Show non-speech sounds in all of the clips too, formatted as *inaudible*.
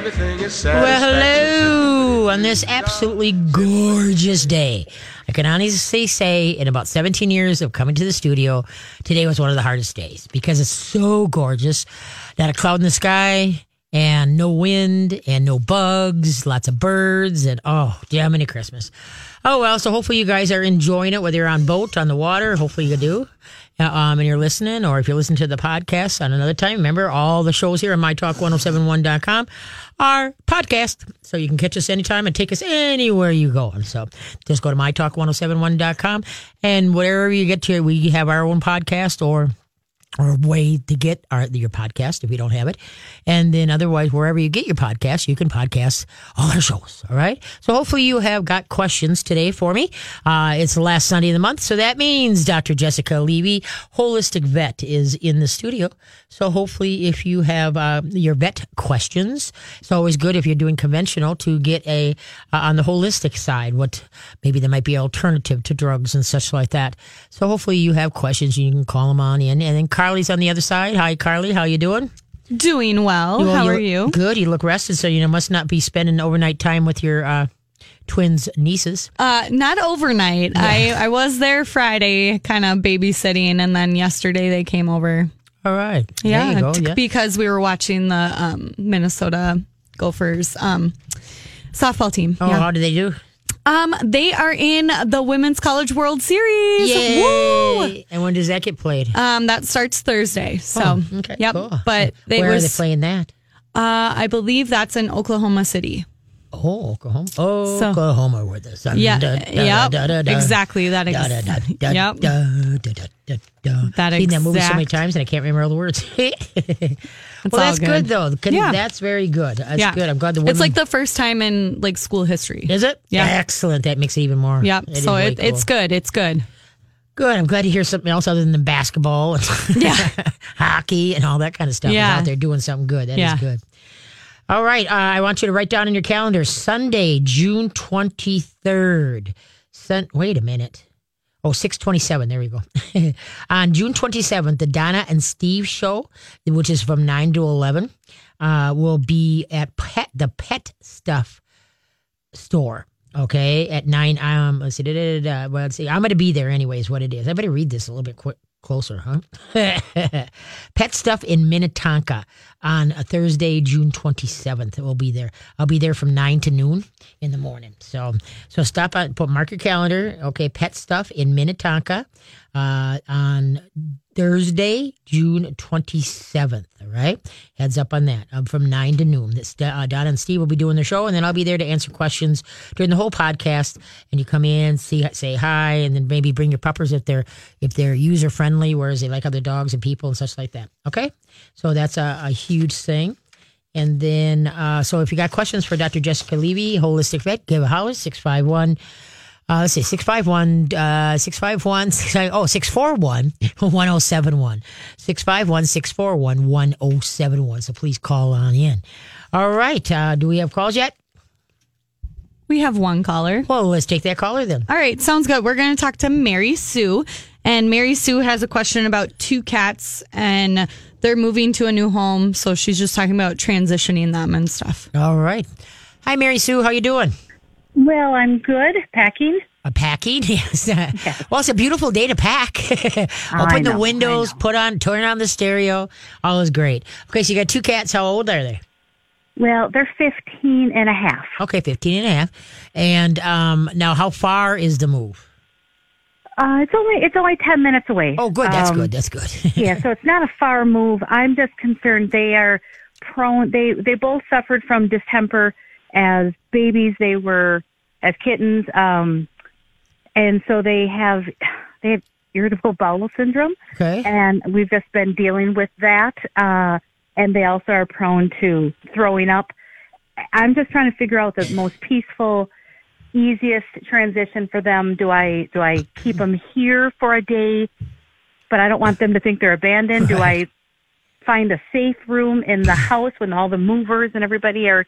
everything is Well, hello on this absolutely gorgeous day. I can honestly say, in about 17 years of coming to the studio, today was one of the hardest days because it's so gorgeous. Not a cloud in the sky and no wind and no bugs, lots of birds, and oh, damn, many Christmas. Oh, well, so hopefully you guys are enjoying it, whether you're on boat, on the water. Hopefully you do. Uh, um, and you're listening, or if you're listening to the podcast on another time, remember all the shows here on mytalk1071.com are podcast. So you can catch us anytime and take us anywhere you go. And so just go to mytalk1071.com and wherever you get to, we have our own podcast or or a way to get our your podcast if you don't have it. And then otherwise, wherever you get your podcast, you can podcast all our shows. All right. So hopefully you have got questions today for me. Uh, it's the last Sunday of the month. So that means Dr. Jessica Levy, holistic vet, is in the studio. So hopefully if you have uh, your vet questions, it's always good if you're doing conventional to get a, uh, on the holistic side, what maybe there might be alternative to drugs and such like that. So hopefully you have questions, you can call them on in. And then Carly's on the other side. Hi, Carly. How you doing? Doing well. Well, How you are you? Good. You look rested, so you know, must not be spending overnight time with your uh, twins' nieces. Uh, not overnight. I, I was there Friday, kind of babysitting, and then yesterday they came over. All right. Yeah, There you go. t- Yeah. because we were watching the um, Minnesota Gophers um, softball team. Oh, yeah. how do they do? Um, they are in the Women's College World Series. Woo! And when does that get played? Um, that starts Thursday. So, Oh, okay, yep. cool. But they Where were, are they playing that? uh, I believe that's in Oklahoma City. Oh, Oklahoma. Oklahoma, where the sun. Yeah, da, da, yep, da, da, da. exactly that. Da, Ex- da, da, da, yep. That Seen that movie so many times and I can't remember all the words. *laughs* well, that's good. good. though. Can- Yeah. That's very good. That's yeah, good. I'm glad the women. It's like the first time in like school history. Is it? Yeah. Excellent. That makes it even more. Yep. it is So it, it's good. It's good. Good. I'm glad to hear something else other than the basketball and Yeah. *laughs* hockey and all that kind of stuff. is Yeah. out there doing something good. That is Yeah. good. All right. Uh, I want you to write down in your calendar Sunday, June 23rd. Sun- wait a minute. Oh, 627. There we go. *laughs* On June 27th, the Donna and Steve show, which is from 9 to 11, uh, will be at pet, the Pet Stuff store. Okay, at nine. Um, let's see. Da, da, da, well, let's see. I'm going to be there anyways. What it is? I better read this a little bit quick, closer, huh? *laughs* Pet stuff in Minnetonka on a Thursday, June 27th. We'll be there. I'll be there from nine to noon in the morning. So, so stop on. Put mark your calendar. Okay, pet stuff in Minnetonka uh, on Thursday, June 27th. Right. Heads up on that um, from 9 to noon. This, uh, Donna and Steve will be doing the show, and then I'll be there to answer questions during the whole podcast. And you come in, see, say hi, and then maybe bring your puppers if they're if they're user friendly, whereas they like other dogs and people and such like that. Okay. So that's a, a huge thing. And then, uh, so if you got questions for Dr. Jessica Levy, Holistic Vet, give a holler, 651- uh, let's see, 651, uh, 651, oh, 641 1071. 651 641 1071. So please call on in. All right. Uh, do we have calls yet? We have one caller. Well, let's take that caller then. All right, sounds good. We're going to talk to Mary Sue. And Mary Sue has a question about two cats and they're moving to a new home. So she's just talking about transitioning them and stuff. All right. Hi, Mary Sue. How you doing? Well, I'm good. Packing. Uh, packing? *laughs* Yes. well, it's a beautiful day to pack. *laughs* Open the know, I windows, put on, turn on the stereo. All is great. Okay, so you got two cats. How old are they? Well, they're 15 and a half. Okay, 15 and a half. And um, now, how far is the move? Uh, it's only it's only 10 minutes away. Oh, good. That's Um, good. That's good. *laughs* yeah, so it's not a far move. I'm just concerned they are prone. They they both suffered from distemper as babies. They were as kittens, um, and so they have they have irritable bowel syndrome. Okay. and we've just been dealing with that. Uh, and they also are prone to throwing up. I'm just trying to figure out the most peaceful, easiest transition for them. Do I do I keep them here for a day, but I don't want them to think they're abandoned? Do I find a safe room in the house when all the movers and everybody are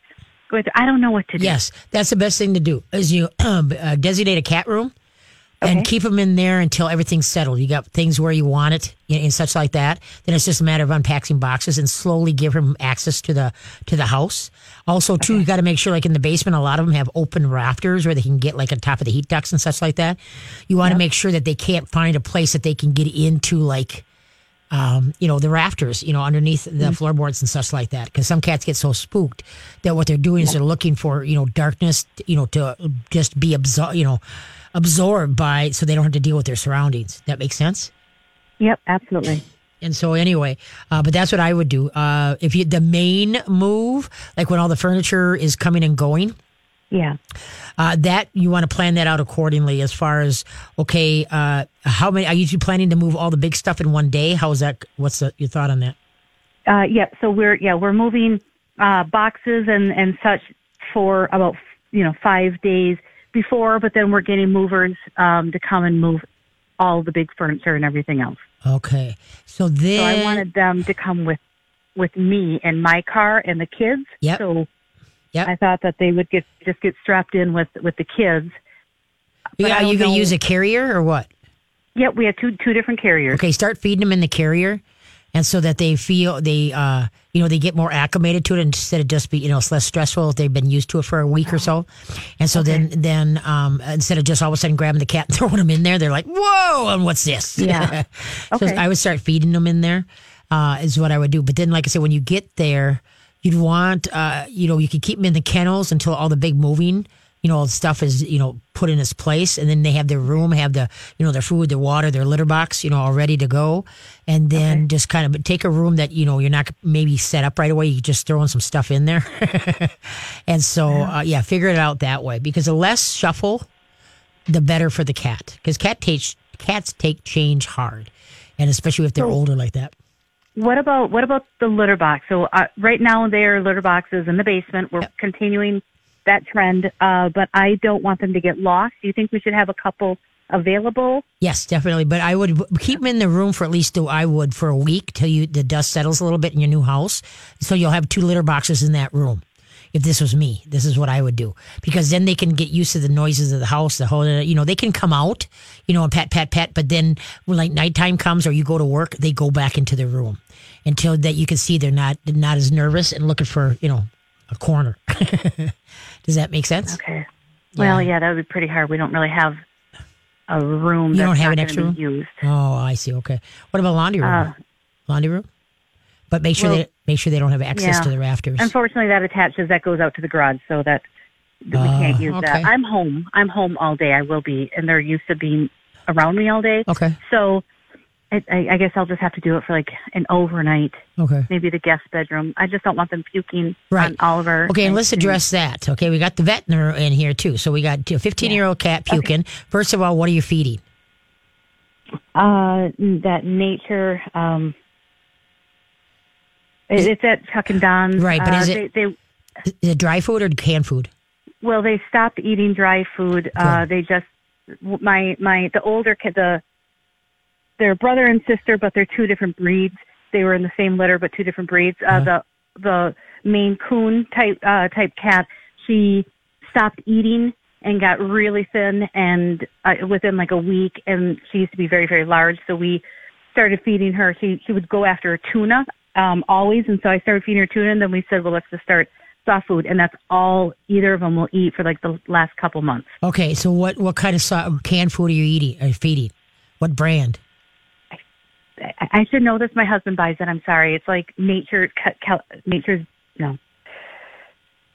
going to? I don't know what to do. Yes, that's the best thing to do. Is you um, *clears throat* uh, designate a cat room, and Okay. keep them in there until everything's settled. You got things where you want it you know, and such like that. Then it's just a matter of unpacking boxes and slowly give them access to the to the house. Also, too, you got to make sure, like in the basement, a lot of them have open rafters where they can get like on top of the heat ducts and such like that. You want to make sure that they can't find a place that they can get into, like um, you know, the rafters, you know, underneath the floorboards and such like that. Because some cats get so spooked that what they're doing is they're looking for, you know, darkness, you know, to just be absorbed, you know, absorbed by, so they don't have to deal with their surroundings. That makes sense. Yep, absolutely. And so anyway, uh, but that's what I would do. Uh, if you the main move, like when all the furniture is coming and going, Yeah. uh, that you want to plan that out accordingly. As far as okay, uh, how many are you planning to move all the big stuff in one day? How is that? What's the, your thought on that? Uh, yeah, so we're yeah we're moving uh, boxes and and such for about you know five days before, but then we're getting movers um, to come and move all the big furniture and everything else. Okay, so then So I wanted them to come with with me and my car and the kids. Yep. So Yep. I thought that they would get just get strapped in with with the kids. But are you don't going to know- use a carrier or what? Yep, we have two two different carriers. Okay, start feeding them in the carrier, and so that they feel they, uh, you know, they get more acclimated to it instead of just be, you know, it's less stressful if they've been used to it for a week or so. And so then, then um, instead of just all of a sudden grabbing the cat and *laughs* throwing them in there, they're like, "Whoa!" And what's this? Yeah. *laughs* so Okay. I would start feeding them in there. Uh, is what I would do. But then, like I said, when you get there, you'd want, uh, you know, you could keep them in the kennels until all the big moving, you know, stuff is, you know, put in its place. And then they have their room, have the, you know, their food, their water, their litter box, you know, all ready to go. And then just kind of take a room that, you know, you're not maybe set up right away. You just throw in some stuff in there. *laughs* and so, uh, yeah, figure it out that way because the less shuffle, the better for the cat. Because cat takes, cats take change hard. And especially if they're older like that. What about what about the litter box? So uh, right now there are litter boxes in the basement. We're continuing that trend, uh, but I don't want them to get lost. Do you think we should have a couple available? Yes, definitely. But I would keep them in the room for at least I would for a week till you the dust settles a little bit in your new house. So you'll have two litter boxes in that room. If this was me, this is what I would do because then they can get used to the noises of the house. The whole, you know, they can come out, you know, and pat, pat, pat. But then when like nighttime comes or you go to work, they go back into their room until that you can see they're not they're not as nervous and looking for you know a corner. *laughs* Does that make sense? Okay. Well, yeah, that would be pretty hard. We don't really have a room. You that's don't have an extra room? Used. Oh, I see. Okay. What about laundry room? Uh, laundry room, but make sure well, they make sure they don't have access yeah. to the rafters. Unfortunately, that attaches. That goes out to the garage, so that that we can't use okay. that. I'm home. I'm home all day. I will be, and they're used to being around me all day. Okay. So, I, I guess I'll just have to do it for like an overnight. Okay. maybe the guest bedroom. I just don't want them puking Right. on Oliver. Okay, and let's address that. Okay, we got the vet in here too. So we got a 15 year old cat puking. First of all, what are you feeding? uh, that nature. Um, it, it's at Chuck and Don's. Right, but uh, is it- They, they Is it dry food or canned food? well, they stopped eating dry food. Uh, they just my my the older kid the they're brother and sister, but they're two different breeds. They were in the same litter, but two different breeds. Uh, the the Maine Coon type uh, type cat. She stopped eating and got really thin, and uh, within like a week, and she used to be very very large. So we started feeding her. She she would go after a tuna um, always, and so I started feeding her tuna. And then we said, well, let's just start soft food, and that's all either of them will eat for like the last couple months. Okay, so what what kind of so- canned food are you eating? Are feeding? What brand? I, I should know this. My husband buys it. I'm sorry. It's like nature, ca- cal- nature's no.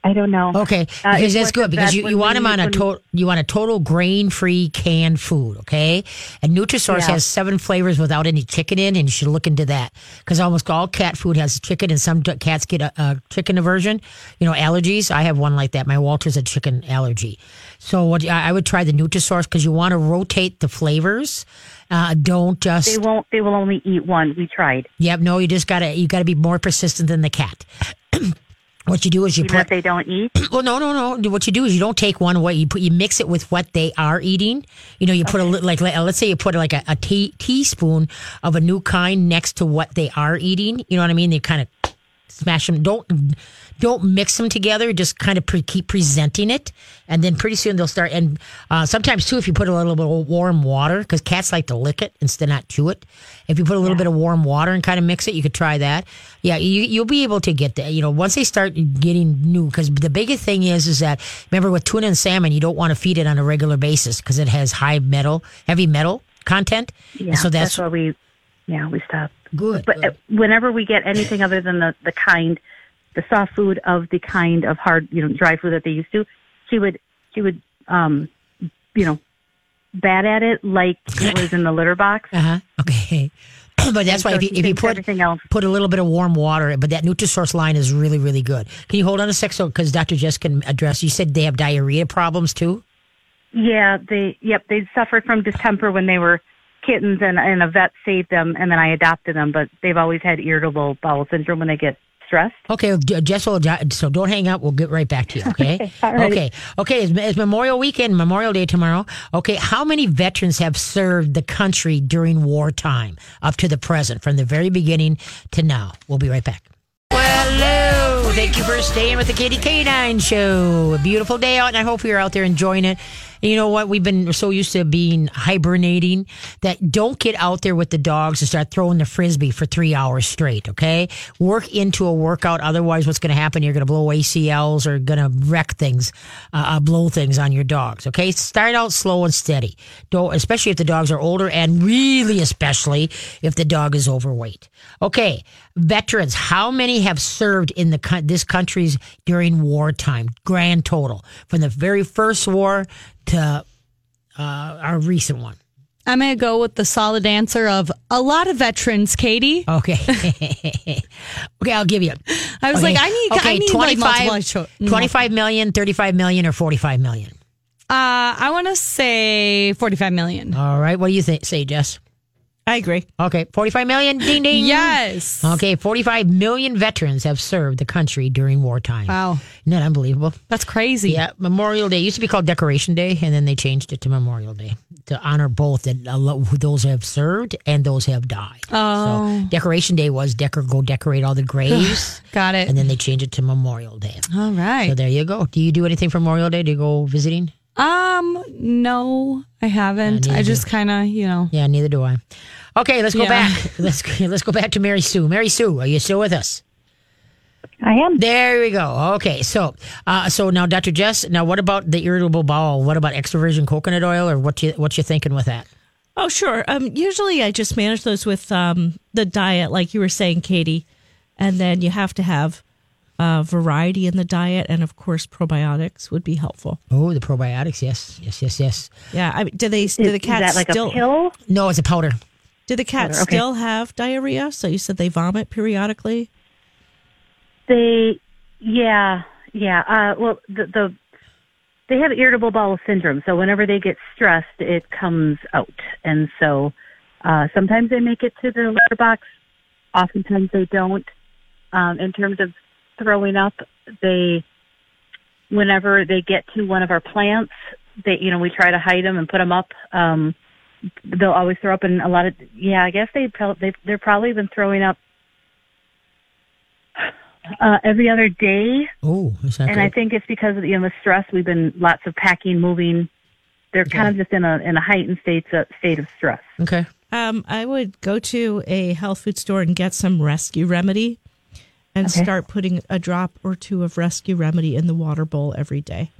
I don't know. Okay, Uh, because that's good because you, you want them on a total you want a total grain free canned food. Okay, and Nutrisource Yeah. has seven flavors without any chicken in, and you should look into that because almost all cat food has chicken, and some cats get a, a chicken aversion. You know, allergies. I have one like that. My Walter's a chicken allergy, so what I I would try the Nutrisource because you want to rotate the flavors. Uh, don't just They won't. They will only eat one. We tried. Yep, no, you just gotta you gotta be more persistent than the cat. *clears throat* what you do is you Even if put they don't eat. *clears throat* well, no, no, no. What you do is you don't take one away. You put you mix it with what they are eating. You know, you put a li- like, like uh, let's say you put like a, a tea, teaspoon of a new kind next to what they are eating. You know what I mean? They kind of smash them. Don't don't mix them together. Just kind of pre- keep presenting it, and then pretty soon they'll start. And uh, sometimes too, if you put a little bit of warm water, because cats like to lick it instead of not chew it. If you put a little bit of warm water and kind of mix it, you could try that. Yeah, you, you'll be able to get that. You know, once they start getting new, because the biggest thing is, is that remember with tuna and salmon, you don't want to feed it on a regular basis because it has high metal, heavy metal content. Yeah, so that's, that's why we, yeah, we stop. Good. But good. uh, whenever we get anything other than the the kind, the soft food of the kind of hard, you know, dry food that they used to, she would she would, um, you know, bat at it like it was in the litter box. *laughs* Uh huh. Okay. *clears throat* but that's why so if you, if you put everything else- put a little bit of warm water, but that Nutrisource line is really really good. Can you hold on a sec, so because Dr. Jess can address? You said they have diarrhea problems too. Yeah, they yep they suffered from distemper when they were kittens, and and a vet saved them, and then I adopted them. But they've always had irritable bowel syndrome when they get stressed. Okay, J- Jess will. So don't hang up. We'll get right back to you. Okay. *laughs* all right. Okay. Okay. It's, it's Memorial Weekend, Memorial Day tomorrow. Okay. How many veterans have served the country during wartime up to the present, from the very beginning to now? We'll be right back. Well, hello. Thank you for staying with the Katie K9 show. A beautiful day out, and I hope you're out there enjoying it. And you know what? We've been so used to being hibernating that don't get out there with the dogs and start throwing the frisbee for three hours straight, okay? Work into a workout. Otherwise, what's going to happen? You're going to blow ACLs or going to wreck things, uh, uh, blow things on your dogs, okay? Start out slow and steady. Don't, especially if the dogs are older and really especially if the dog is overweight. Okay, veterans, how many have served in the this country's during wartime? Grand total from the very first war to uh, our recent one. I'm going to go with the solid answer of a lot of veterans, Katie. Okay, *laughs* okay, I'll give you. I was Okay. like, I need, I okay, need like multiple cho- 25 million, 35 million, or 45 million. Uh, I want to say 45 million. All right, what do you think? Say, Jess. I agree. Okay, 45 million. Ding ding. Yes. Okay, 45 million veterans have served the country during wartime. Wow. Isn't that unbelievable? That's crazy. Yeah, Memorial Day used to be called Decoration Day, and then they changed it to Memorial Day to honor both that uh, those who have served and those who have died. Oh. So Decoration Day was decor go decorate all the graves, *sighs* Got it. and then they changed it to Memorial Day. All right. So there you go. Do you do anything for Memorial Day? Do you go visiting? Um, no, I haven't. neither I just kind of, you know. Yeah, neither do I. Okay, let's go Yeah. back. *laughs* Let's let's go back to Mary Sue. Mary Sue, are you still with us? I am. There we go. Okay, so uh, so now, Dr. Jess, now what about the irritable bowel? What about extra virgin coconut oil, or what you what you thinking with that? Oh, sure. Um, usually I just manage those with um, the diet, like you were saying, Katie. And then you have to have uh, variety in the diet. And of course, probiotics would be helpful. Oh, the probiotics. Yes, yes, yes, yes. Yeah. I mean, do they, do Is, the is cats that like still, a pill? No, it's a powder. do the cats Okay. still have diarrhea? So you said they vomit periodically? They, yeah, yeah. Uh, well, the, the they have irritable bowel syndrome, so whenever they get stressed, it comes out, and so uh, sometimes they make it to the litter box. Oftentimes they don't. Um, in terms of throwing up, they, whenever they get to one of our plants, they, you know, we try to hide them and put them up. Um, they'll always throw up, and a lot of, yeah, I guess they, they they're probably been throwing up uh, every other day, Oh, is that and good? I think it's because of you know the stress. We've been lots of packing, moving. They're kind of just in a in a heightened state uh, state of stress. okay. Um, I would go to a health food store and get some rescue remedy and Okay. start putting a drop or two of rescue remedy in the water bowl every day.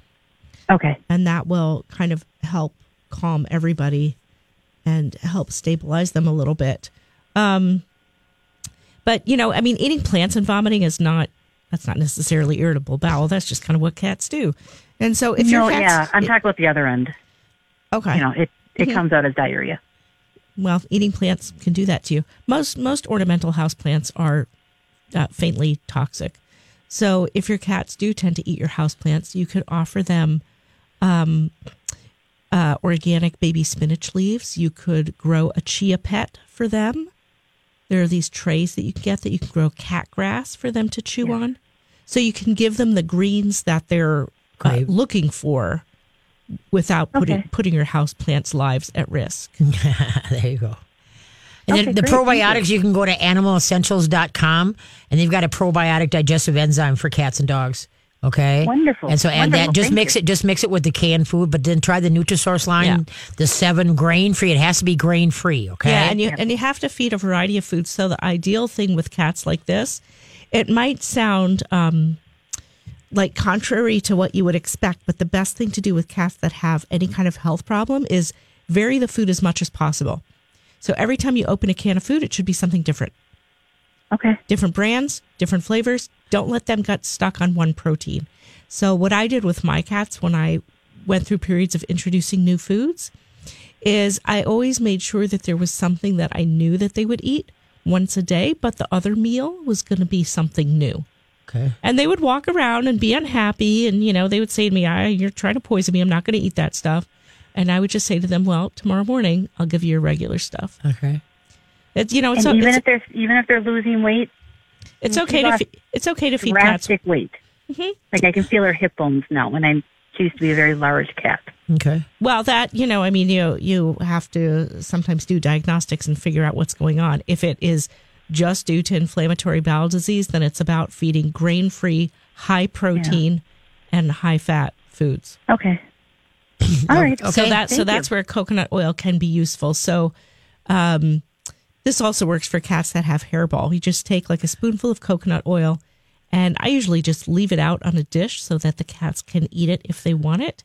Okay. and that will kind of help calm everybody and help stabilize them a little bit. Um, but you know, I mean, eating plants and vomiting is not that's not necessarily irritable bowel. That's just kind of what cats do. And so, if no, your yeah, I'm talking about the other end. okay, You know, it it comes out as diarrhea. well, eating plants can do that to you. Most most ornamental house plants are uh, faintly toxic. So if your cats do tend to eat your house plants, you could offer them um, uh, organic baby spinach leaves. You could grow a chia pet for them. There are these trays that you can get that you can grow cat grass for them to chew on. So you can give them the greens that they're uh, looking for without putting Okay. putting your house plants' lives at risk. *laughs* there you go. And Okay, then the great, thank you. probiotics, you. can go to animalessentials.com and they've got a probiotic digestive enzyme for cats and dogs. Okay. Wonderful. And so add Wonderful. that. Just Thank mix you. it. Just mix it with the canned food, but then try the Nutrisource line, Yeah. the seven grain free. It has to be grain free. Okay. Yeah, and you and you have to feed a variety of foods. So the ideal thing with cats like this, it might sound um, like contrary to what you would expect, but the best thing to do with cats that have any kind of health problem is vary the food as much as possible. So every time you open a can of food, it should be something different. Okay. different brands, different flavors. Don't let them get stuck on one protein. So, what I did with my cats when I went through periods of introducing new foods is I always made sure that there was something that I knew that they would eat once a day, but the other meal was going to be something new. okay. And they would walk around and be unhappy. And, you know, they would say to me, I, You're trying to poison me. I'm not going to eat that stuff. And I would just say to them, Well, tomorrow morning, I'll give you your regular stuff. Okay. It's, you know, it's, and even it's, if they're even if they're losing weight, it's okay to fe- it's okay to feed cats drastic weight. Mm-hmm. Like I can feel her hip bones now. When I'm she used to be a very large cat. Okay. Well, that you know, I mean, you you have to sometimes do diagnostics and figure out what's going on. If it is just due to inflammatory bowel disease, then it's about feeding grain-free, high protein, and high fat foods. Okay. *laughs* All right. So that so that's you. where coconut oil can be useful. So, um, this also works for cats that have hairball. You just take like a spoonful of coconut oil, and I usually just leave it out on a dish so that the cats can eat it if they want it.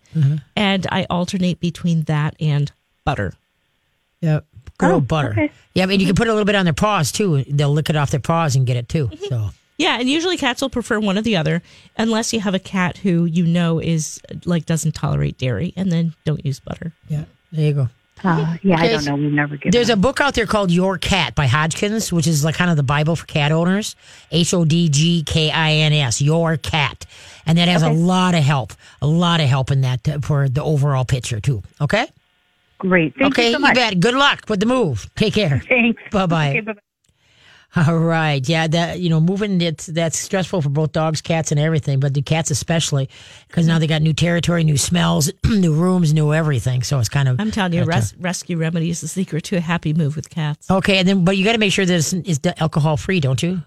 And I alternate between that and butter. Yep. Good Oh, old butter. okay. Yeah, and you can put a little bit on their paws too. They'll lick it off their paws and get it too. So Yeah, and usually cats will prefer one or the other, unless you have a cat who you know is like doesn't tolerate dairy, and then don't use butter. yeah, there you go. Uh, yeah, I There's- don't know. We've never given. There's up. a book out there called Your Cat by Hodgkins, which is like kind of the Bible for cat owners. H O D G K I N S. Your Cat, and that has a lot of help, a lot of help in that uh, for the overall picture too. Okay. great. Thank okay, you so much. bet. Good luck with the move. Take care. Thanks. Bye bye. Okay, bye-bye. *laughs* All right. Yeah, that you know, moving it's that's stressful for both dogs, cats, and everything, but the cats especially because now they got new territory, new smells, *clears throat* new rooms, new everything. So it's kind of I'm telling you, res- rescue remedy is the secret to a happy move with cats. okay. And then, but you got to make sure that it's, it's alcohol free, don't you?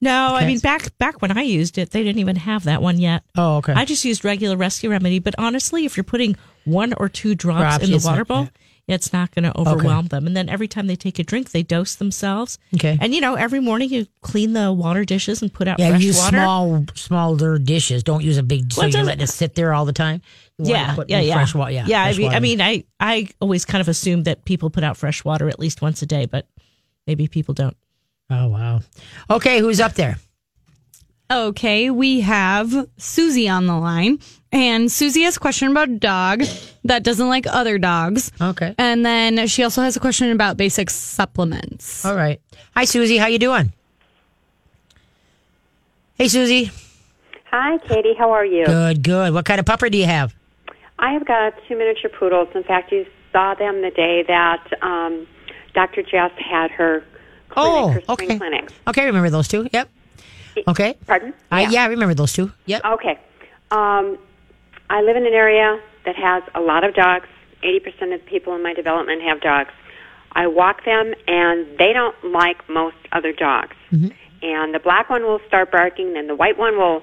No, I mean back back when I used it, they didn't even have that one yet. Oh, okay. I just used regular rescue remedy, but honestly, if you're putting one or two drops, Drops, in the water bowl, it's not going to overwhelm them. And then every time they take a drink, they dose themselves. Okay. And you know, every morning you clean the water dishes and put out yeah, fresh use water. small, smaller dishes. Don't use a big so it you're doesn't- letting it sit there all the time. You yeah, put yeah, yeah, fresh water. Yeah, I fresh mean, I mean, I I always kind of assumed that people put out fresh water at least once a day, but maybe people don't. Oh wow. Okay, who's up there? Okay, we have Susie on the line. And Susie has a question about a dog that doesn't like other dogs. Okay. And then she also has a question about basic supplements. All right. Hi, Susie. How you doing? Hey, Susie. Hi, Katie. How are you? Good, good. What kind of pupper do you have? I have got two miniature poodles. In fact, you saw them the day that um, Dr. Jess had her clinic, Oh, her spring okay. clinics. Okay, I remember those two. Yep. *laughs* Okay. Pardon? I, yeah, I remember those two. Yep. Okay. Um, I live in an area that has a lot of dogs. 80% of people in my development have dogs. I walk them, and they don't like most other dogs. And the black one will start barking, then the white one will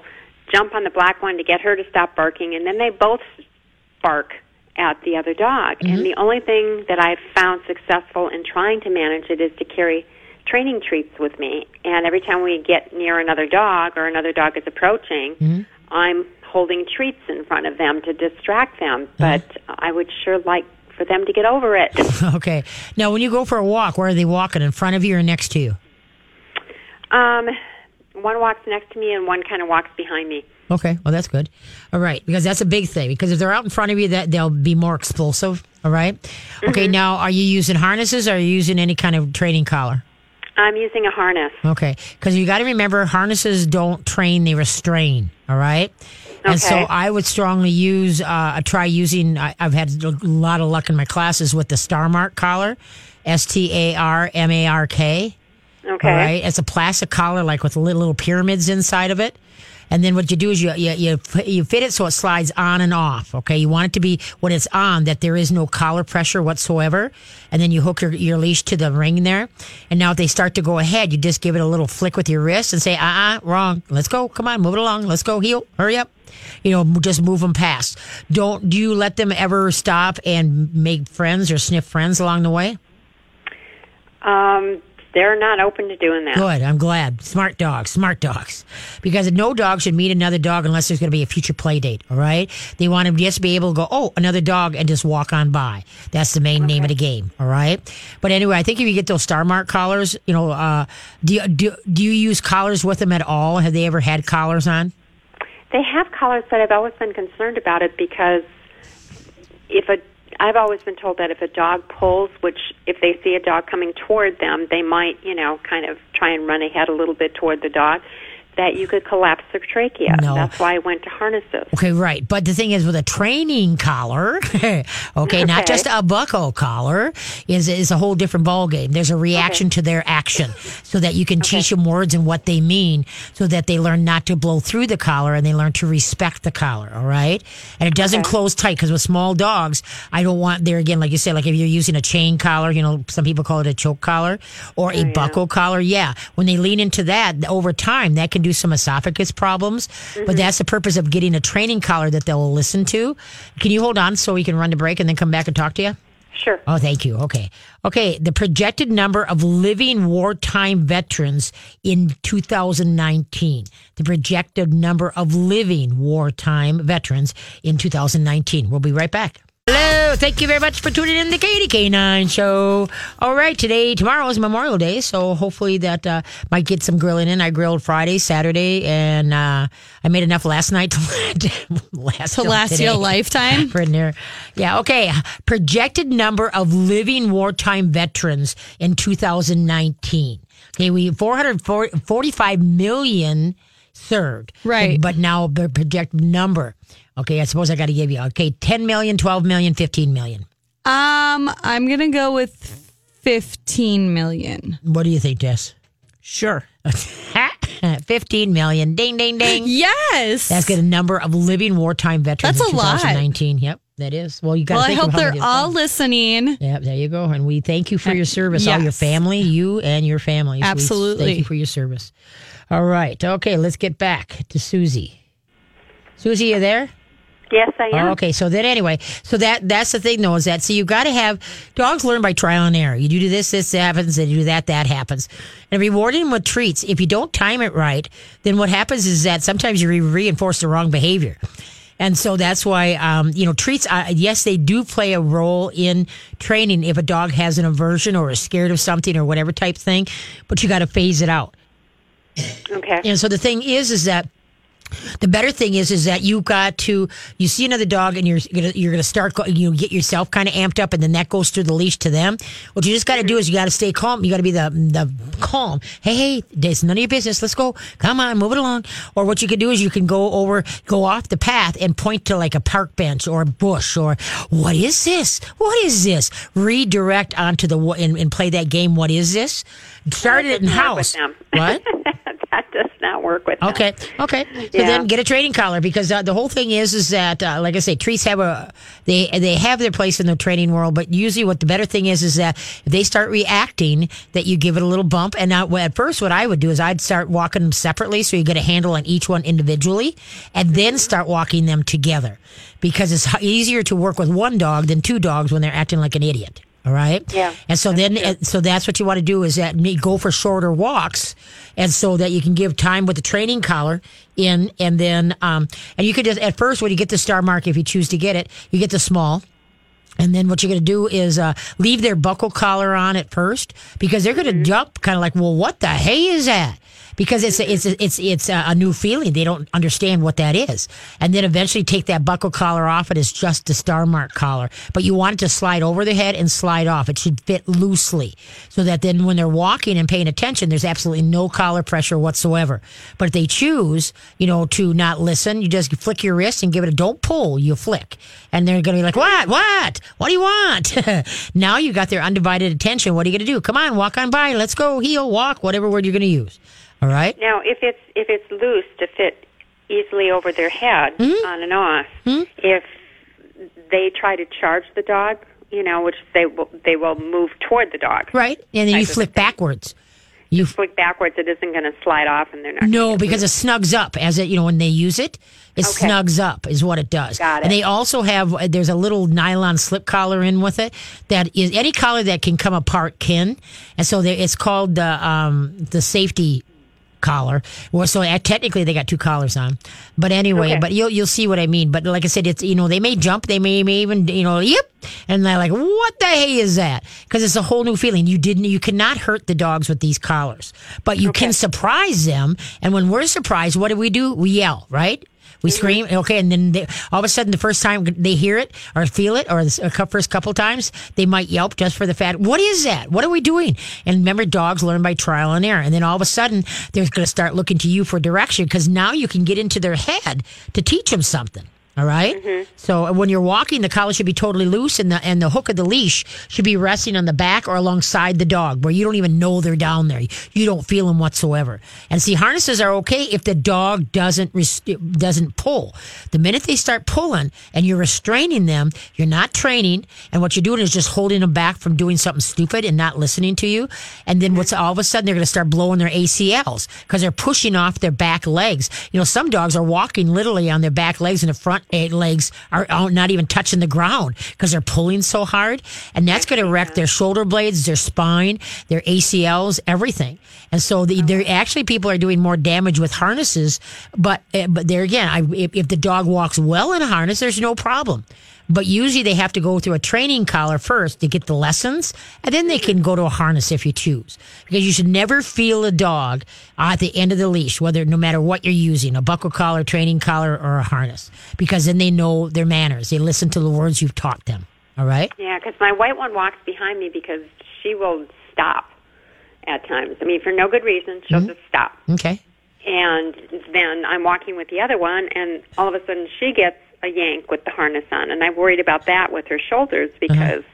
jump on the black one to get her to stop barking, and then they both bark at the other dog. And the only thing that I've found successful in trying to manage it is to carry training treats with me. And every time we get near another dog or another dog is approaching, mm-hmm. I'm holding treats in front of them to distract them. Mm-hmm. But I would sure like for them to get over it. *laughs* *laughs* Okay. Now, when you go for a walk, where are they walking? In front of you or next to you? um, one walks next to me and one kind of walks behind me. Okay. Well, that's good. All right, because that's a big thing. Because if they're out in front of you, that they'll be more explosive. All right. Okay. Mm-hmm. Now, are you using harnesses? or Are you using any kind of training collar? I'm using a harness. Okay, because you got to remember harnesses don't train; they restrain. All right, and so I would strongly use. Uh, try using. I, I've had a lot of luck in my classes with the Star Mark collar, S T A R M A R K. Okay. All right, it's a plastic collar, like with little, little pyramids inside of it. And then what you do is you, you, you, you fit it so it slides on and off. Okay. You want it to be when it's on that there is no collar pressure whatsoever. And then you hook your, your leash to the ring there. And now if they start to go ahead, you just give it a little flick with your wrist and say, uh uh wrong. Let's go. Come on, move it along. Let's go. Heel. Hurry up. You know, just move them past. Don't, do you let them ever stop and make friends or sniff friends along the way? Um, they're not open to doing that. Good. I'm glad. Smart dogs. Smart dogs. Because no dog should meet another dog unless there's going to be a future play date. All right. They want to just be able to go, oh, another dog and just walk on by. That's the main name of the game. All right. But anyway, I think if you get those Star Mark collars, you know, uh, do, you, do, do you use collars with them at all? Have they ever had collars on? They have collars, but I've always been concerned about it because if a I've always been told that if a dog pulls, which if they see a dog coming toward them, they might, you know, kind of try and run ahead a little bit toward the dog, that you could collapse the trachea. No. That's why I went to harnesses. Okay, right. But the thing is, with a training collar, *laughs* okay, not just a buckle collar, is is a whole different ballgame. There's a reaction to their action, so that you can teach them words and what they mean, so that they learn not to blow through the collar and they learn to respect the collar. All right, and it doesn't Okay. close tight because with small dogs, I don't want there again, like you said, like if you're using a chain collar, you know, some people call it a choke collar or a oh, yeah. buckle collar. Yeah, when they lean into that over time, that can do some esophagus problems. But mm-hmm. that's the purpose of getting a training collar that they'll listen to. Can you hold on so we can run to break and then come back and talk to you? Sure. Oh, thank you. Okay. Okay. The projected number of living wartime veterans in 2019. The projected number of living wartime veterans in 2019. We'll be right back. Hello. Thank you very much for tuning in to the Katie K9 show. All right. Today, tomorrow is Memorial Day. So hopefully that uh, might get some grilling in. I grilled Friday, Saturday, and uh, I made enough last night to *laughs* last To last you a lifetime. *laughs* Near, yeah, okay. Projected number of living wartime veterans in 2019. Okay, we 445 million served. Right. But now the projected number. Okay, I suppose I got to give you. Okay, 10 million, 12 million, 15 million. Um, I'm gonna go with 15 million. What do you think, Jess? Sure. *laughs* 15 million. Ding, ding, ding. Yes. That's good. A number of living wartime veterans That's in a lot. 2019. Yep, that is. Well, you got to well, I hope they're many- all listening. Yeah, there you go. And we thank you for your service, all your family, you and your families. We Absolutely. thank you for your service. All right. Okay, let's get back to Susie. Susie, you there? Yes, I am. Oh, okay. So then, anyway, so that that's the thing, though, is that so you got to have dogs learn by trial and error. You do this, this happens, and you do that, that happens. And rewarding them with treats. If you don't time it right, then what happens is that sometimes you re- reinforce the wrong behavior. And so that's why, um, you know, treats, uh, yes, they do play a role in training if a dog has an aversion or is scared of something or whatever type thing, but you got to phase it out. Okay. And so the thing is, is that the better thing is, is that you got to you see another dog and you're gonna you're gonna start you get yourself kind of amped up and then that goes through the leash to them. What you just got to do is you got to stay calm. You got to be the the calm. Hey, hey, it's none of your business. Let's go. Come on, move it along. Or what you can do is you can go over, go off the path and point to like a park bench or a bush or what is this? What is this? Redirect onto the and, and play that game. What is this? Start it in house. What? *laughs* that not work with them. Okay, okay. So Yeah. then get a training collar because uh, the whole thing is is that uh, like I say, treats have a they they have their place in the training world, but usually what the better thing is is that if they start reacting, that you give it a little bump. And now, at first, what I would do is I'd start walking them separately, so you get a handle on each one individually, and then start walking them together because it's easier to work with one dog than two dogs when they're acting like an idiot. All right. Yeah, And so then, so that's what you want to do is that me go for shorter walks, and so that you can give time with the training collar in, and then, um, and you could just at first when you get the star mark, if you choose to get it, you get the small. And then what you're going to do is uh, leave their buckle collar on at first because they're going to jump kind of like, well, what the hey is that? Because it's a, it's a, it's it's a, a new feeling. They don't understand what that is, and then eventually take that buckle collar off. And It is just the star mark collar, but you want it to slide over the head and slide off. It should fit loosely, so that then when they're walking and paying attention, there's absolutely no collar pressure whatsoever. But if they choose, you know, to not listen, you just flick your wrist and give it a don't pull. You flick, and they're going to be like, what, what, what do you want? *laughs* now you got their undivided attention. What are you going to do? Come on, walk on by. Let's go. Heel, walk, whatever word you're going to use. All right. Now, if it's if it's loose to fit easily over their head hmm? on and off. Hmm? If they try to charge the dog, you know, which they will, they will move toward the dog. Right, and then you flip backwards. You Flick backwards, it isn't going to slide off, and they're not. No, because it snugs up as it, you know, when they use it, it Okay. snugs up is what it does. Got it. And they also have, uh, there's a little nylon slip collar in with it that is, any collar that can come apart can. And so there, it's called the, um, the safety collar. Well, so uh, technically they got two collars on, but anyway, Okay. but you'll you'll see what I mean. But like I said, it's you know they may jump, they may, may even you know yep, and they're like, what the hey is that? Because it's a whole new feeling. You didn't, you cannot hurt the dogs with these collars, but you can surprise them. And when we're surprised, what do we do? We yell, right? We mm-hmm. scream, okay, and then they, all of a sudden, the first time they hear it or feel it, or the first couple times, they might yelp just for the fact, "What is that? What are we doing?" And remember, dogs learn by trial and error. And then all of a sudden, they're going to start looking to you for direction because now you can get into their head to teach them something. All right? Mm-hmm. So uh, when you're walking, the collar should be totally loose, and the and the hook of the leash should be resting on the back or alongside the dog, where you don't even know they're down there. You don't feel them whatsoever. And see, harnesses are okay if the dog doesn't doesn't pull. The minute they start pulling and you're restraining them, you're not training, and what you're doing is just holding them back from doing something stupid and not listening to you. And then what's all of a sudden they're going to start blowing their ACLs because they're pushing off their back legs. You know, some dogs are walking literally on their back legs and the front legs are not even touching the ground because they're pulling so hard. And that's going to wreck their shoulder blades, their spine, their ACLs, everything. And so the, there actually people are doing more damage with harnesses. But uh, but there again, I, if, if the dog walks well in a harness, there's no problem. But usually they have to go through a training collar first to get the lessons, and then they can go to a harness if you choose. Because you should never feel a dog at the end of the leash, whether no matter what you're using, a buckle collar, training collar, or a harness, because then they know their manners. They listen to the words you've taught them. All right. Yeah, because my white one walks behind me because she will stop at times. I mean, for no good reason, she'll Mm-hmm. just stop. Okay. And then I'm walking with the other one, and all of a sudden she gets a yank with the harness on, and I'm worried about that with her shoulders uh-huh. because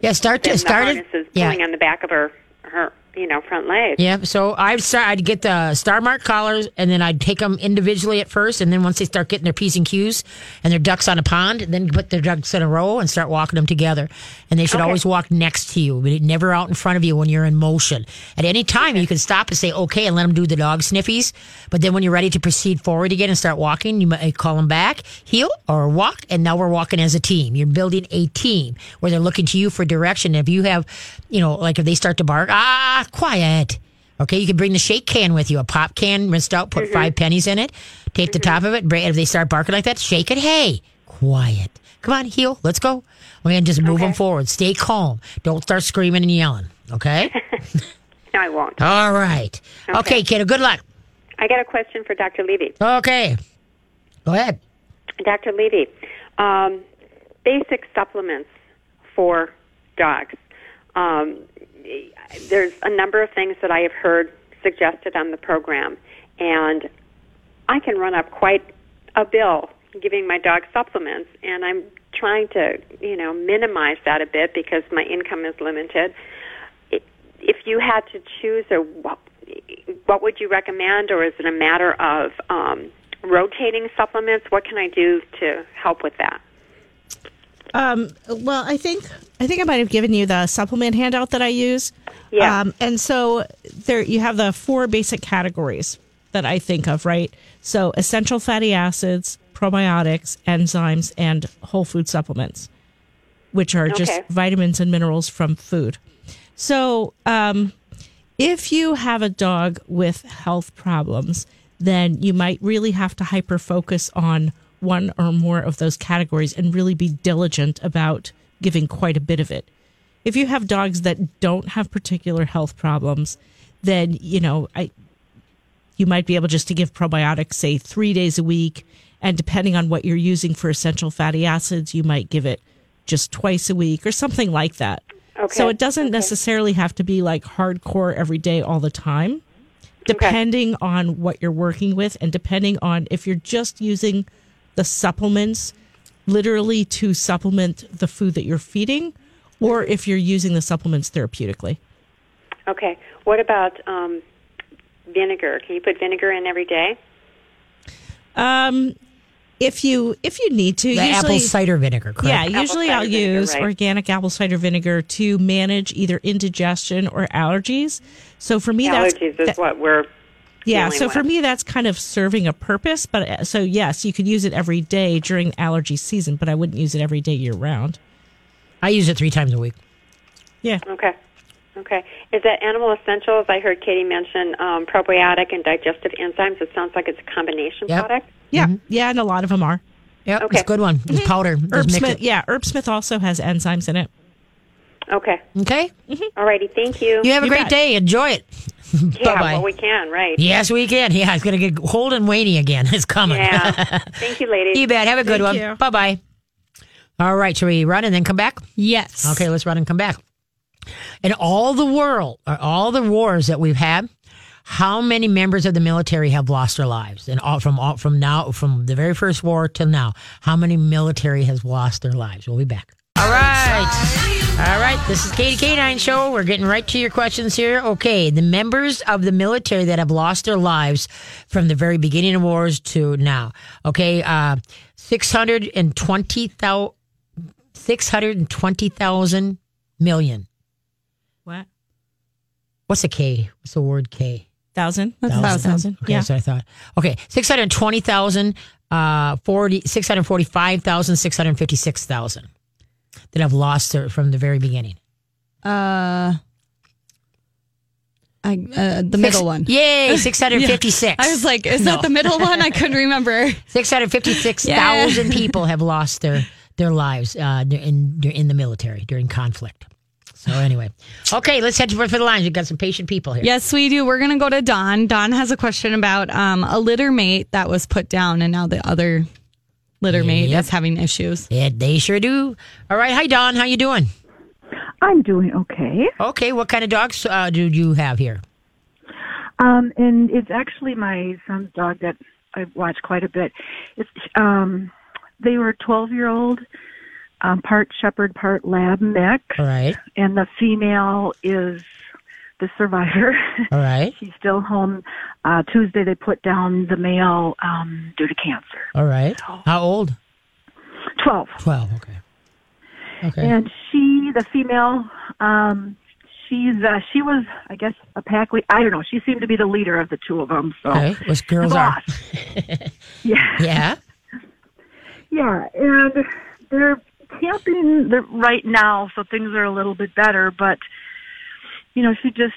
Yeah. Start to the start harness is. Yeah. pulling on the back of her her you know front leg. Yeah, so I'd start. I'd get the star mark collars, and then I'd take them individually at first, and then once they start getting their p's and q's and their ducks on a pond, then put their ducks in a row and start walking them together. And they should Okay. always walk next to you, but never out in front of you when you're in motion. At any time, you can stop and say okay and let them do the dog sniffies. But then when you're ready to proceed forward again and start walking, you might call them back, heel or walk, and now we're walking as a team. You're building a team where they're looking to you for direction. If you have, you know, like if they start to bark, ah, quiet. Okay, you can bring the shake can with you, a pop can rinsed out, put five pennies in it, take the top of it, bring, if they start barking like that, shake it. Hey, quiet. Come on, heel, let's go. Okay, and just move them forward. Stay calm. Don't start screaming and yelling. Okay? *laughs* No, I won't. All right. Okay, Okay. kiddo, good luck. I got a question for Dr. Levy. Okay. Go ahead. Dr. Levy, um, basic supplements for dogs. Um, there's a number of things that I have heard suggested on the program, and I can run up quite a bill giving my dog supplements, and I'm trying to, you know, minimize that a bit because my income is limited. If you had to choose, or what, what would you recommend, or is it a matter of um, rotating supplements? What can I do to help with that? Um, well, I think I think I might have given you the supplement handout that I use. Yeah. Um, and so there you have the four basic categories that I think of, right? So essential fatty acids, probiotics, enzymes, and whole food supplements, which are just vitamins and minerals from food. So um, if you have a dog with health problems, then you might really have to hyper focus on one or more of those categories and really be diligent about giving quite a bit of it. If you have dogs that don't have particular health problems, then you know I you might be able just to give probiotics say 3 days a week and depending on what you're using for essential fatty acids, you might give it just twice a week or something like that. Okay. So it doesn't Okay. necessarily have to be like hardcore every day all the time. Depending on what you're working with and depending on if you're just using the supplements literally to supplement the food that you're feeding or if you're using the supplements therapeutically. Okay. What about um, vinegar? Can you put vinegar in every day? Um, if you if you need to, The usually, apple cider vinegar, correct? yeah, Apple usually I'll vinegar, use right. organic apple cider vinegar to manage either indigestion or allergies. So for me, that's Allergies is that- what we're yeah. dealing So for me, that's kind of serving a purpose. But uh, so yes, you could use it every day during allergy season, but I wouldn't use it every day year round. I use it three times a week. Yeah. Okay. Okay. Is that Animal Essentials? I heard Katie mention um, probiotic and digestive enzymes. It sounds like it's a combination Yep. product. Yeah, yeah, and a lot of them are. Yep, Okay. it's a good one. It's powder. Just Herb mix Smith, it. yeah, Herbsmith also has enzymes in it. Okay. Okay. Mm-hmm. All righty. Thank you. You have a You great bet. day. Enjoy it. yeah, Bye-bye. well, we can, right? Yes, we can. Yeah, it's going to get cold and rainy again. *laughs* It's coming. Yeah. *laughs* Thank you, ladies. you bet. Have a good Thank one. Bye bye. All right. Shall we run and then come back? Yes. Okay, let's run and come back. In all the world, or all the wars that we've had, how many members of the military have lost their lives? And all, from all, from now, from the very first war till now, how many military has lost their lives? We'll be back. All right. All right. This is Katie Canine Show. We're getting right to your questions here. Okay. The members of the military that have lost their lives from the very beginning of wars to now. Okay. Uh, 620,000 620,000 million. What What's a K? What's the word K? thousand? That's Thousand. thousand. Thousand. Okay, Yeah. what I thought. Okay, 620,000, uh, 40, 645,000, 656,000 that have lost their, from the very beginning. Uh, I uh, the middle one. Yay, *laughs* 656. I was like, is No. that the middle one? I couldn't *laughs* remember. 656,000 people have lost their, their lives uh, in, in the military during conflict. So anyway, okay, let's head for the lines. We've got some patient people here. Yes, we do. We're gonna go to Don. Don has a question about um, a litter mate that was put down, and now the other litter mate Yep. is having issues. Yeah, they sure do. All right, hi Don, how you doing? I'm doing okay. Okay, what kind of dogs uh, do you have here? Um, and it's actually my son's dog that I've watched quite a bit. It's um, they were 12 year old, um, part shepherd, part lab mix, All right, and the female is the survivor. all right, *laughs* She's still home. Uh, Tuesday they put down the male um, due to cancer. all right. How old? 12. 12, okay. Okay. And she, the female, um, she's uh, she was, I guess, a pack lead. I don't know. She seemed to be the leader of the two of them. So Okay, what's girls are? *laughs* yeah, Yeah. yeah, and they're camping the, right now, so things are a little bit better. But you know, she just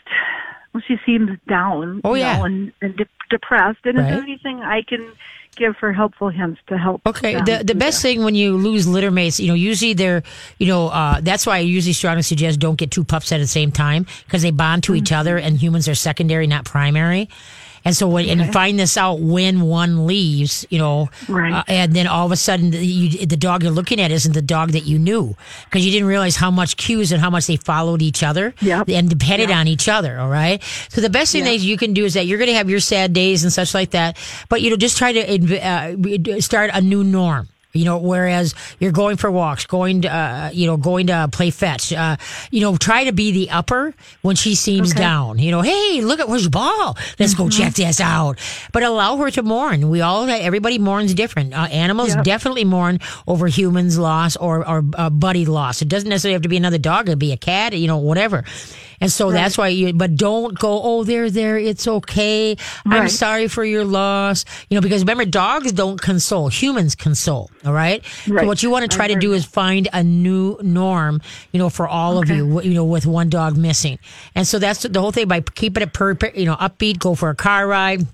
well, she seems down. Oh, you yeah. know, and and de- depressed. And is there anything I can give her helpful hints to help? Okay. The the best that? thing when you lose litter mates, you know, usually they're, you know, uh, that's why I usually strongly suggest don't get two pups at the same time because they bond to each other and humans are secondary, not primary. And so when and you find this out when one leaves, you know, Right. uh, and then all of a sudden the, you, the dog you're looking at isn't the dog that you knew because you didn't realize how much cues and how much they followed each other Yep. and depended on each other. All right. So the best thing that you can do is that you're going to have your sad days and such like that, but you know, just try to uh, start a new norm. You know, whereas you're going for walks, going to, uh, you know, going to play fetch, uh, you know, try to be the upper when she seems down. You know, hey, look at where's your ball? Let's go check this out. But allow her to mourn. We all, everybody mourns different. Uh, animals definitely mourn over humans' loss or, or uh, buddy loss. It doesn't necessarily have to be another dog. It could be a cat, you know, whatever. And so that's why you, but don't go, oh, they're there. It's okay. I'm sorry for your loss. You know, because remember, dogs don't console. Humans console. All right. right. So what you want to try to do is find a new norm, you know, for all of you, you know, with one dog missing. And so that's the whole thing by keeping it per- you know, upbeat, go for a car ride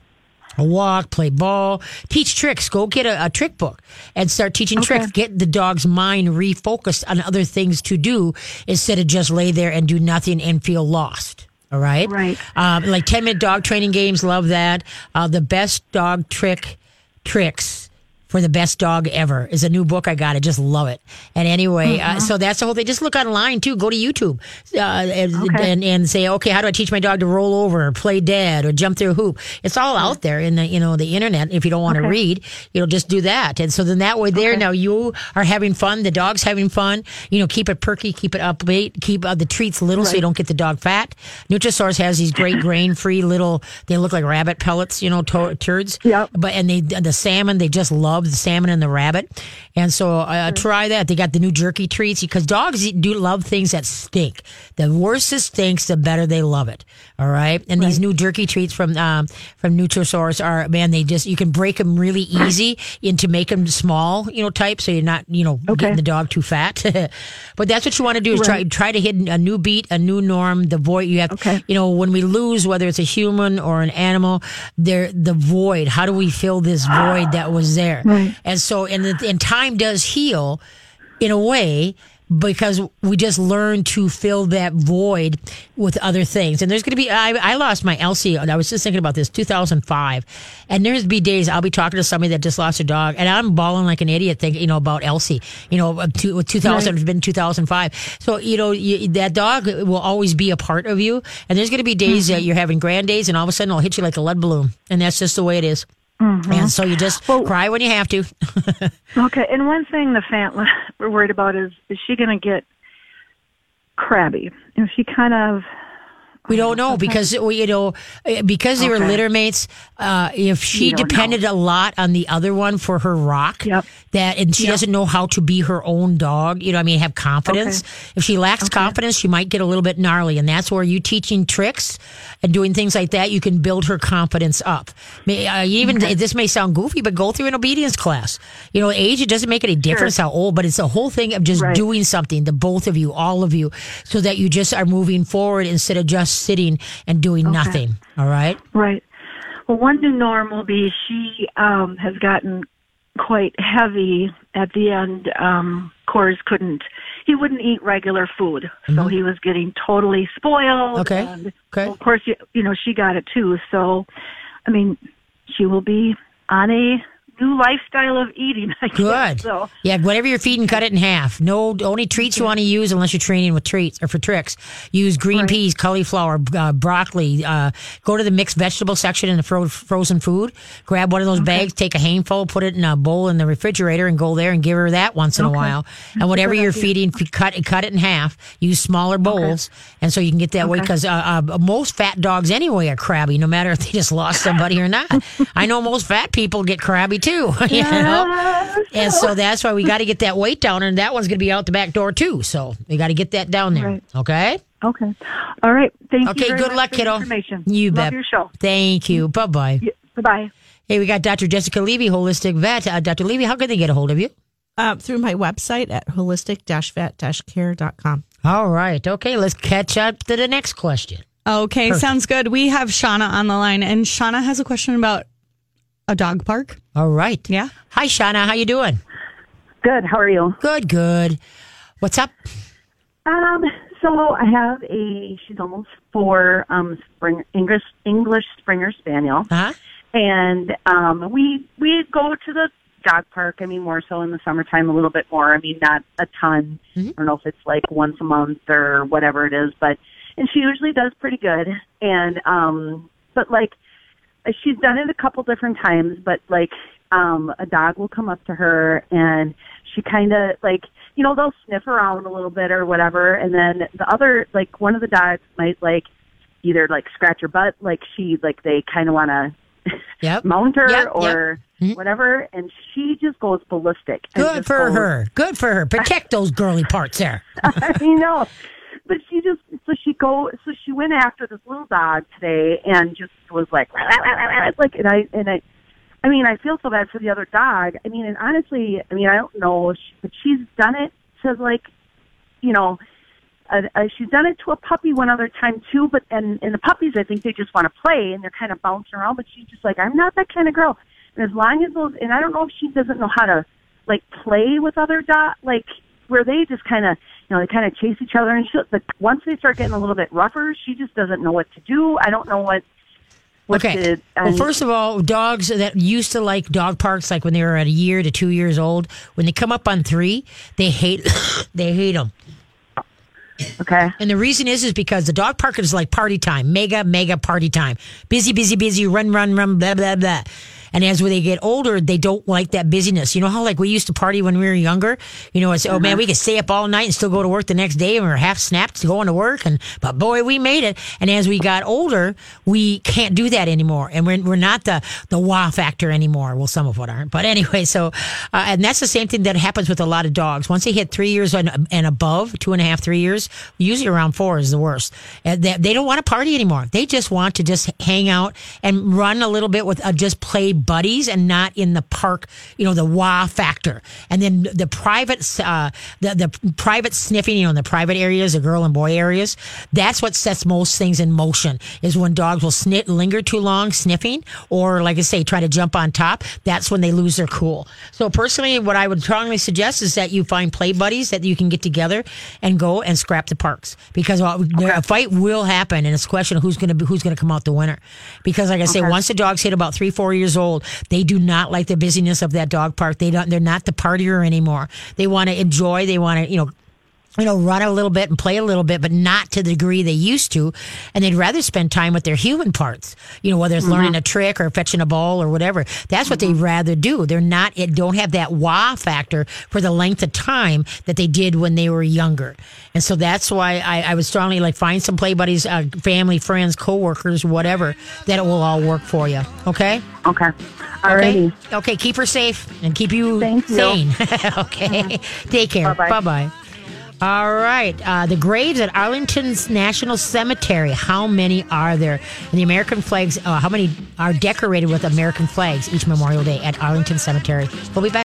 a walk, play ball, teach tricks. Go get a, a trick book and start teaching tricks. Get the dog's mind refocused on other things to do instead of just lay there and do nothing and feel lost. All right. Right. Um, like 10 minute dog training games. Love that. Uh, the best dog trick tricks for the best dog ever is a new book I got. I just love it. And anyway, Mm-hmm. uh, so that's the whole thing. Just look online too. Go to YouTube uh, and, and and say, okay, how do I teach my dog to roll over or play dead or jump through a hoop? It's all out there in the you know the internet. If you don't want to Okay. read, you know, just do that. And so then that way, there now you are having fun. The dog's having fun. You know, keep it perky, keep it upbeat, keep uh, the treats little so you don't get the dog fat. Nutrisource has these great *clears throat* grain free little. They look like rabbit pellets, you know, to- turds. Yep. But and they the salmon they just love the salmon and the rabbit, and so uh, try that. They got the new jerky treats because dogs eat- do love things that stink. The worse it stinks, the better they love it. All right, and these new jerky treats from um, from Nutrisource are man, they just you can break them really easy into make them small, you know, type, so you're not you know getting the dog too fat. *laughs* but that's what you want to do is try try to hit a new beat, a new norm. The void you have, Okay. you know, when we lose, whether it's a human or an animal, there the void. How do we fill this void that was there? Right. And so, and and time does heal, in a way. Because we just learn to fill that void with other things. And there's going to be, I, I lost my Elsie. I was just thinking about this, 2005. And there's be days I'll be talking to somebody that just lost a dog and I'm bawling like an idiot thinking, you know, about Elsie, you know, uh, two- 2000 has been 2005. So, you know, you, that dog will always be a part of you. And there's going to be days mm-hmm. that you're having grand days and all of a sudden it'll hit you like a lead balloon. And that's just the way it is. Mm-hmm. And so you just cry when you have to. *laughs* Okay, and one thing the fan *laughs* we're worried about is is she going to get crabby? Is she kind of We don't know because we, you know, eh, because they were Okay. litter mates. Uh, if she depended a lot on the other one for her rock, Yep. that and she doesn't know how to be her own dog. You know, I mean, have confidence. If she lacks confidence, she might get a little bit gnarly, and that's where you teaching tricks and doing things like that, you can build her confidence up. May, uh, even this may sound goofy, but go through an obedience class. You know, age it doesn't make any difference how old, but it's the whole thing of just Right. doing something, the both of you, all of you, so that you just are moving forward instead of just sitting and doing nothing. All right. right? Well, one new norm will be she um, has gotten quite heavy at the end. Um, Coors couldn't. He wouldn't eat regular food, so he was getting totally spoiled. Okay. And Okay. of course, you, you know she got it too. So, I mean, she will be on a new lifestyle of eating. *laughs* I Good. Guess, so Yeah, whatever you're feeding, cut it in half. No, only treats you want to use unless you're training with treats or for tricks. Use green peas, cauliflower, uh, broccoli. Uh, go to the mixed vegetable section in the fro- frozen food. Grab one of those bags, take a handful, put it in a bowl in the refrigerator, and go there and give her that once in a while. And whatever you're feeding, cut cut it in half. Use smaller bowls, and so you can get that way. Because uh, uh, most fat dogs anyway are crabby, no matter if they just lost somebody or not. *laughs* I know most fat people get crabby too. *laughs* You know. And so that's why we got to get that weight down, and that one's going to be out the back door too. So we got to get that down there. Right. Okay. okay, all right. Thank you. Okay. Good much luck, for kiddo. Information. You Love bet. your show. Thank you. Bye bye. Bye bye. Hey, we got Dr. Jessica Levy, holistic vet. Uh, Dr. Levy, how can they get a hold of you? Uh, through my website at holistic-vet-care.com. All right. Okay. Let's catch up to the next question. Okay, sounds good. We have Shauna on the line, and Shauna has a question about a dog park. All right. Yeah. Hi, Shauna. How you doing? Good. How are you? Good. Good. What's up? Um, so I have a she's almost four um spring English English Springer Spaniel, Huh? and um we we go to the dog park. I mean, more so in the summertime, a little bit more. I mean, not a ton. I don't know if it's like once a month or whatever it is, but and she usually does pretty good. And um, but like she's done it a couple different times, but like um a dog will come up to her and she kind of like you know they'll sniff around a little bit or whatever and then the other like one of the dogs might like either like scratch her butt like she like they kind of want to *laughs* Yep. mount her Yep, yep. or Mhm. whatever and she just goes ballistic Good for goes- her. Good for her. Protect those girly parts there. *laughs* I know. But she just so she go so she went after this little dog today and just was like like and I and I I mean I feel so bad for the other dog. I mean and honestly I mean I don't know but she's done it to like you know uh, uh, she's done it to a puppy one other time too but and and the puppies I think they just want to play and they're kind of bouncing around but she's just like I'm not that kind of girl. And as long as those and I don't know if she doesn't know how to like play with other dog like where they just kind of you know they kind of chase each other and she but once they start getting a little bit rougher she just doesn't know what to do i don't know what What's okay. the- well, first of all, dogs that used to like dog parks, like when they were at a year to two years old, when they come up on three, they hate *coughs* they hate them. Okay. And the reason is is because the dog park is like party time, mega mega party time, busy busy busy, run run run, blah blah blah. And as they get older, they don't like that busyness. You know how like we used to party when we were younger. You know, it's oh man, we could stay up all night and still go to work the next day, and we are half snapped going to work. And but boy, we made it. And as we got older, we can't do that anymore, and we're we're not the the wow factor anymore. Well, some of what aren't, but anyway. So, uh, and that's the same thing that happens with a lot of dogs. Once they hit three years and, and above, two and a half, three years, usually around four is the worst. And they, they don't want to party anymore. They just want to just hang out and run a little bit with uh, just play buddies and not in the park, you know, the wow factor. And then the private, uh, the, the private sniffing, you know, in the private areas, the girl and boy areas, that's what sets most things in motion is when dogs will snit, linger too long sniffing or like I say, try to jump on top. That's when they lose their cool. So personally, what I would strongly suggest is that you find play buddies that you can get together and go and scrap the parks because well, there- a fight will happen and it's a question of who's going to be, who's going to come out the winner. Because like I say, once the dogs hit about three, four years old, they do not like the busyness of that dog park. They don't, they're not the partier anymore. They want to enjoy, they want to, you know, you know, run a little bit and play a little bit, but not to the degree they used to. And they'd rather spend time with their human parts, you know, whether it's learning mm-hmm. a trick or fetching a ball or whatever. That's what they'd mm-hmm. rather do. They're not, it don't have that wow factor for the length of time that they did when they were younger. And so that's why I, I would strongly like find some play buddies, uh, family, friends, coworkers, whatever, that it will all work for you. Okay? Okay. Okay. Alrighty. Okay. Keep her safe and keep you Thank you. sane. *laughs* okay. Mm-hmm. Take care. Bye bye. All right. Uh, the graves at Arlington's National Cemetery. How many are there? And the American flags, uh, how many are decorated with American flags each Memorial Day at Arlington Cemetery? We'll be back.